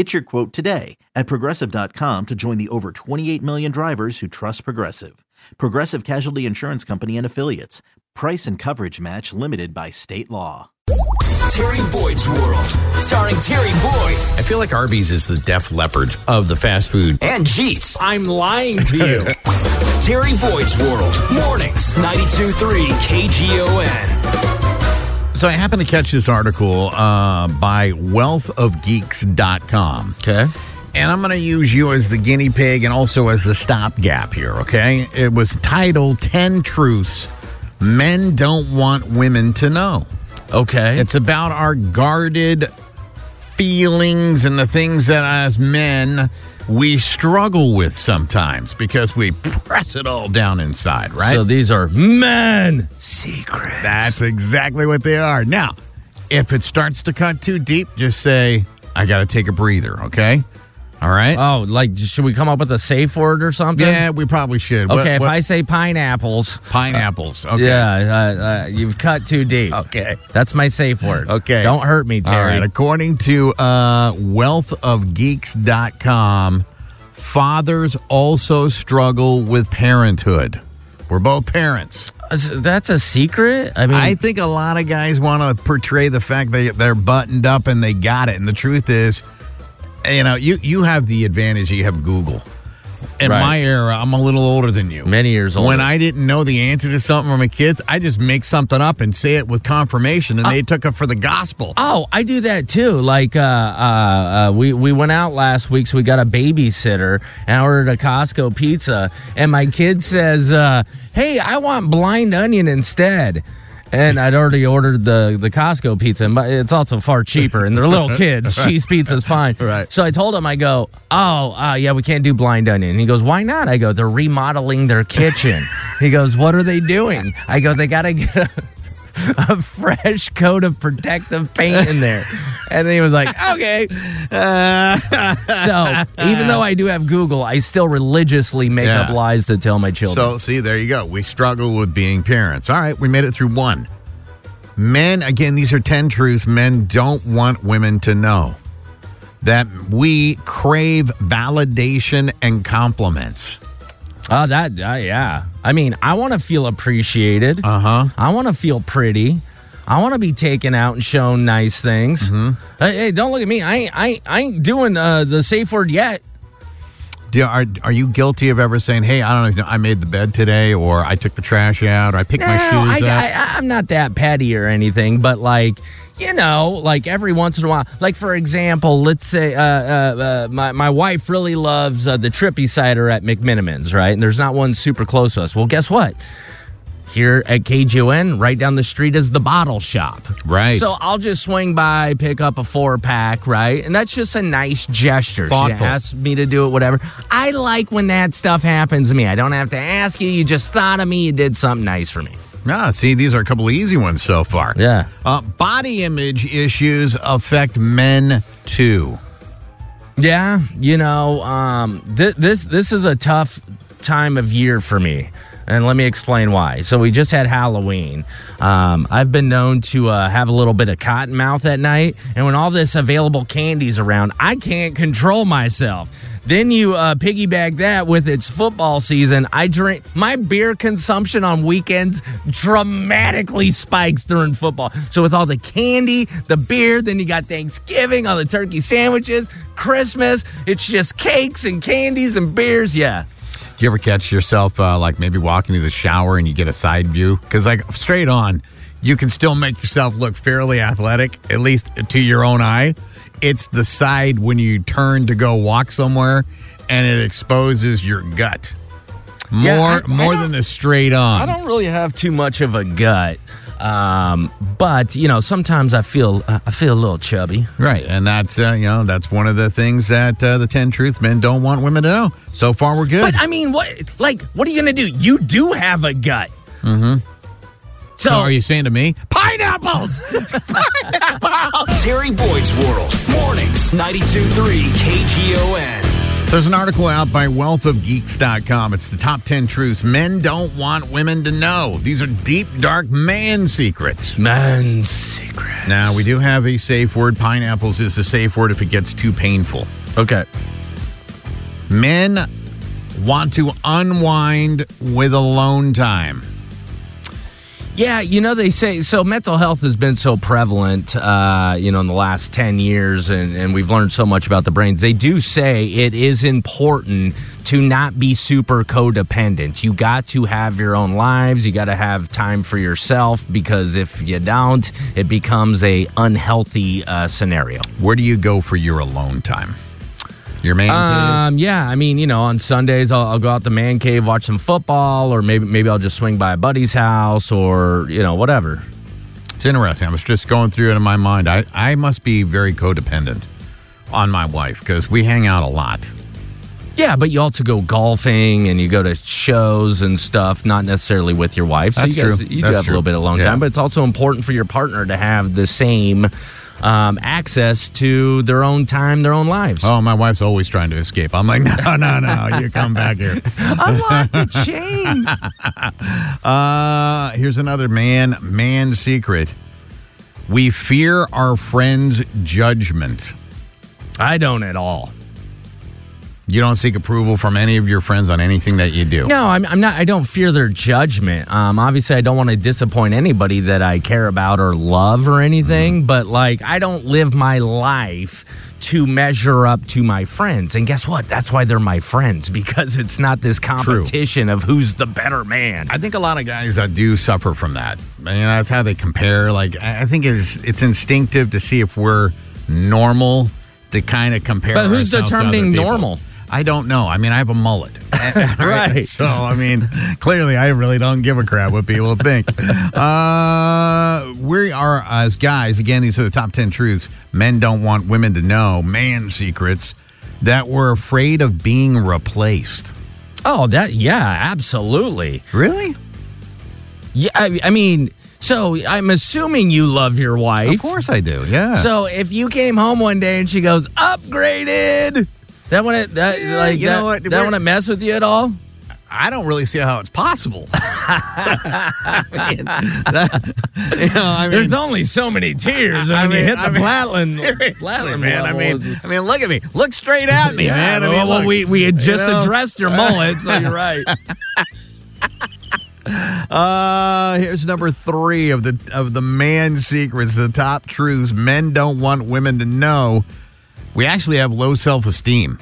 Get your quote today at progressive.com to join the over 28 million drivers who trust Progressive. Progressive Casualty Insurance Company and Affiliates. Price and coverage match limited by state law. Terry Boyd's World, starring Terry Boyd I feel like Arby's is the Def Leppard of the fast food. and Jeets. I'm lying to you. Terry Boyd's World, mornings, 92.3 KGON. So I happened to catch this article uh, by wealthofgeeks.com. okay. And I'm going to use you as the guinea pig and also as the stopgap here, okay? It was titled 10 Truths Men Don't Want Women to Know. Okay. It's about our guarded feelings and the things that as men we struggle with sometimes because we press it all down inside, right? So these are men secrets. That's exactly what they are. Now, if it starts to cut too deep, just say, I got to take a breather, okay? All right? Oh, like should we come up with a safe word or something? yeah, we probably should. What- Okay, if what- I say pineapples, pineapples. Okay. yeah, uh, uh, you've cut too deep. Okay. That's my safe word. Okay. Don't hurt me, All Terry. right. According to uh, wealthofgeeks.com, fathers also struggle with parenthood. We're both parents. That's a secret. I mean, I think a lot of guys want to portray the fact that they're buttoned up and they got it. And the truth is, you know, you, you have the advantage you have Google. In Right. my era, I'm a little older than you. many years old. When I didn't know the answer to something from my kids, I just make something up and say it with confirmation, and they took it for the gospel. Oh, I do that too. Like, uh, uh, uh, we we went out last week, so we got a babysitter, and I ordered a Costco pizza, and my kid says, uh, "Hey, I want blind onion instead." And I'd already ordered the the Costco pizza, and it's also far cheaper. And they're little kids; cheese pizza's fine. Right. So I told him, I go, "Oh, uh, yeah, we can't do blind onion." And he goes, "Why not?" I go, "They're remodeling their kitchen." he goes, "What are they doing?" I go, "They got to get." A- fresh coat of protective paint in there. And then he was like, okay. so even though I do have Google, I still religiously make Yeah. up lies to tell my children. So, see, there you go. We struggle with being parents. All right, we made it through one. Men, again, these are 10 truths men don't want women to know that we crave validation and compliments. Oh, that, uh, yeah. I mean, I want to feel appreciated. Uh huh. I want to feel pretty. I want to be taken out and shown nice things. Mm-hmm. Hey, hey, don't look at me. I ain't, I ain't, I ain't doing uh, the safe word yet. Do, are, are you guilty of ever saying, hey, I don't know, I made the bed today, or I took the trash out, or I picked my No, I, shoes up? I, I'm not that petty or anything, but like, you know, like every once in a while, like for example, let's say uh, uh, uh, my my wife really loves uh, the Trippy cider at McMenamins, right? And there's not one super close to us. Well, guess what? Here at KGON, right down the street is the bottle shop. Right. So I'll just swing by, pick up a four pack, right? And that's just a nice gesture. Thoughtful. She asked me to do it, whatever. I like when that stuff happens to me. I don't have to ask you. You just thought of me. You did something nice for me. Ah, see, these are a couple of easy ones so far. Yeah. Uh, body image issues affect men too. Yeah, you know, um, th- this this is a tough time of year for me, and let me explain why. So we just had Halloween. Um, I've been known to uh, have a little bit of cotton mouth at night, and when all this available candy's around, I can't control myself. Then you uh, piggyback that with it's football season. I drink my beer consumption on weekends dramatically spikes during football. So with all the candy, the beer, then you got Thanksgiving, all the turkey sandwiches, Christmas. It's just cakes and candies and beers. Yeah. Do you ever catch yourself uh, like maybe walking to the shower and you get a side view? Because like straight on, you can still make yourself look fairly athletic, at least to your own eye. It's the side when you turn to go walk somewhere and it exposes your gut more Yeah, I- I more don't- than the straight on. I don't really have too much of a gut, um, but you know sometimes I feel I feel a little chubby. Right, and that's uh, you know that's one of the things that uh, the ten truth men don't want women to know. So far, we're good. But I mean, what like what are you gonna do? You do have a gut. Mm-hmm. So, so, are you saying to me, pineapples? Terry Boyd's World. Mornings, 92.3 KGON. There's an article out by wealthofgeeks.com. It's the top 10 truths men don't want women to know. These are deep, dark man secrets. man's secret. Now, we do have a safe word. Pineapples is the safe word if it gets too painful. Okay. Men want to unwind with alone time. Yeah, you know they say so. Mental health has been so prevalent, uh, you know, in the last ten years, and, and we've learned so much about the brains. They do say it is important to not be super codependent. You got to have your own lives. You got to have time for yourself because if you don't, it becomes a unhealthy uh, scenario. Where do you go for your alone time? Your man cave? Um, yeah, I mean, you know, on Sundays I'll, I'll go out the man cave, watch some football, or maybe maybe I'll just swing by a buddy's house, or you know, whatever. It's interesting. I was just going through it in my mind. I, I must be very codependent on my wife because we hang out a lot. Yeah, but you also go golfing and you go to shows and stuff, not necessarily with your wife. So That's you guys, true. You do have true. a little bit of alone Yeah. time, but it's also important for your partner to have the same um, access to their own time, their own lives. Oh, my wife's always trying to escape. I'm like, no, no, no, you come back here. Unlock the chain. Uh, here's another man, man secret. We fear our friends' judgment. I don't at all. You don't seek approval from any of your friends on anything that you do. No, I'm, I'm not. I don't fear their judgment. Um, obviously, I don't want to disappoint anybody that I care about or love or anything. But like, I don't live my life to measure up to my friends. And guess what? That's why they're my friends because it's not this competition of who's the better man. I think a lot of guys uh, do suffer from that. I mean, that's how they compare. Like, I think it's it's instinctive to see if we're normal to kind of compare. But who's ourselves to other determining normal? I don't know. I mean, I have a mullet. Right. So, I mean, clearly, I really don't give a crap what people think. uh, we are, as guys, again, these are the top 10 truths men don't want women to know, man secrets, that we're afraid of being replaced. Oh, that yeah, absolutely. Really? Yeah, I, I mean, so I'm assuming you love your wife. Of course I do. Yeah. So if you came home one day and she goes upgraded, that wouldn't that Yeah, like you that, know what? that We're- wouldn't mess with you at all. I don't really see how it's possible. I mean, that- you know, I mean, There's only so many tears. I, mean, you hit the I mean, platinum, seriously, platinum man. I mean, I mean, look at me. Look straight at me, yeah, man. I mean, well, look. we we had just know? addressed your mullet, so you're right. Uh, here's number three of the of the man secrets, the top truths men don't want women to know. We actually have low self esteem.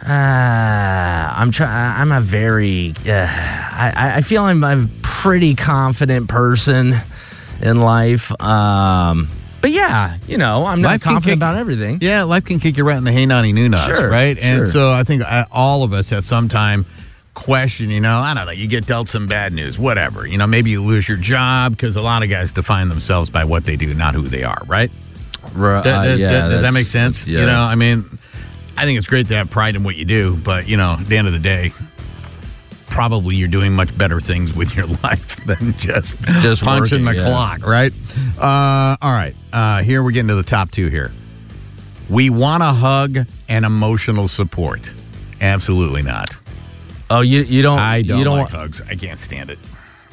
Uh, I'm trying. I'm a very. Uh, I I- I feel I'm a pretty confident person in life. Um, but yeah, you know, I'm not Life can confident kick- about everything. Yeah, life can kick you right in the hey nonny noo nuts, Sure, right? And so I think uh, all of us at some time question, you know, I don't know, you get dealt some bad news, whatever. You know, maybe you lose your job because a lot of guys define themselves by what they do, not who they are, right? Right, Does, does- Uh, yeah, does that make sense? Yeah. You know, I mean, I think it's great to have pride in what you do, but you know, at the end of the day, probably you're doing much better things with your life than just Just punching working, the yeah. clock, right? Uh, all right, uh, here we're getting to the top two here. We want a hug and emotional support. Absolutely not. Oh, you you don't. I don't, you don't like want- hugs. I can't stand it.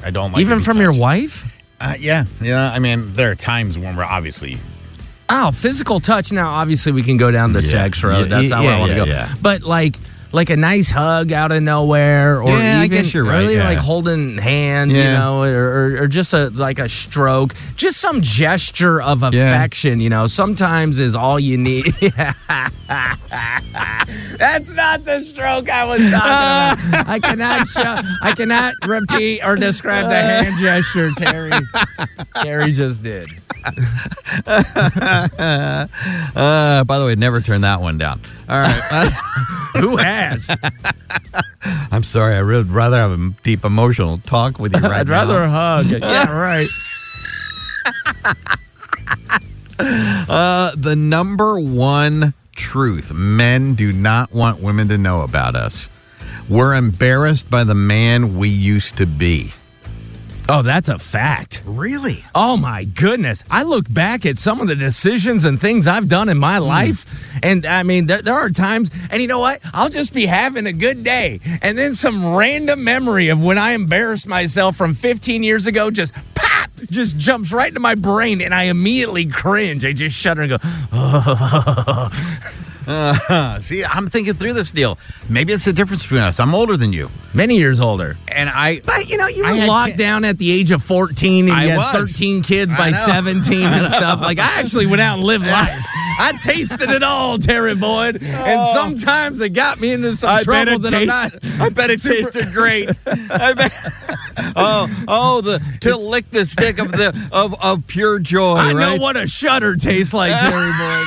I don't like even from your wife. Uh, yeah, yeah. I mean, there are times when we're obviously Oh, physical touch. Now, obviously, we can go down the Yeah. sex road. That's not yeah, where I want to yeah, go. But like like a nice hug out of nowhere, or Yeah, I even, guess you're right, even yeah. like holding hands, you know, or, or, or just a like a stroke, just some gesture of Yeah. affection, you know. Sometimes is all you need. That's not the stroke I was talking about. I cannot show, I cannot repeat or describe the hand gesture Terry. Terry just did. Uh, by the way, never turn that one down. All right. Who has? I'm sorry. I would rather have a deep emotional talk with you right now. I'd now. rather hug. Yeah, right. Uh, the number one truth men do not want women to know about us. We're embarrassed by the man we used to be. Oh, that's a fact. Really? Oh my goodness. I look back at some of the decisions and things I've done in my hmm. life. And I mean, there, there are times, and you know what? I'll just be having a good day. And then some random memory of when I embarrassed myself from 15 years ago just pop, just jumps right into my brain. And I immediately cringe. I just shudder and go, oh. Uh, see, I'm thinking through this deal. Maybe it's the difference between us. I'm older than you. many years older. And I. But you know, you I were locked ki- down at the age of 14 and I you had was. 13 kids by 17 and stuff. Like, I actually went out and lived life. I tasted it all, Terry Boyd. And sometimes it got me into some trouble that I'm not. I bet it tasted great. I bet. Oh, oh, the to lick the stick of the of of pure joy. I right? know what a shudder tastes like, Terry Boyd.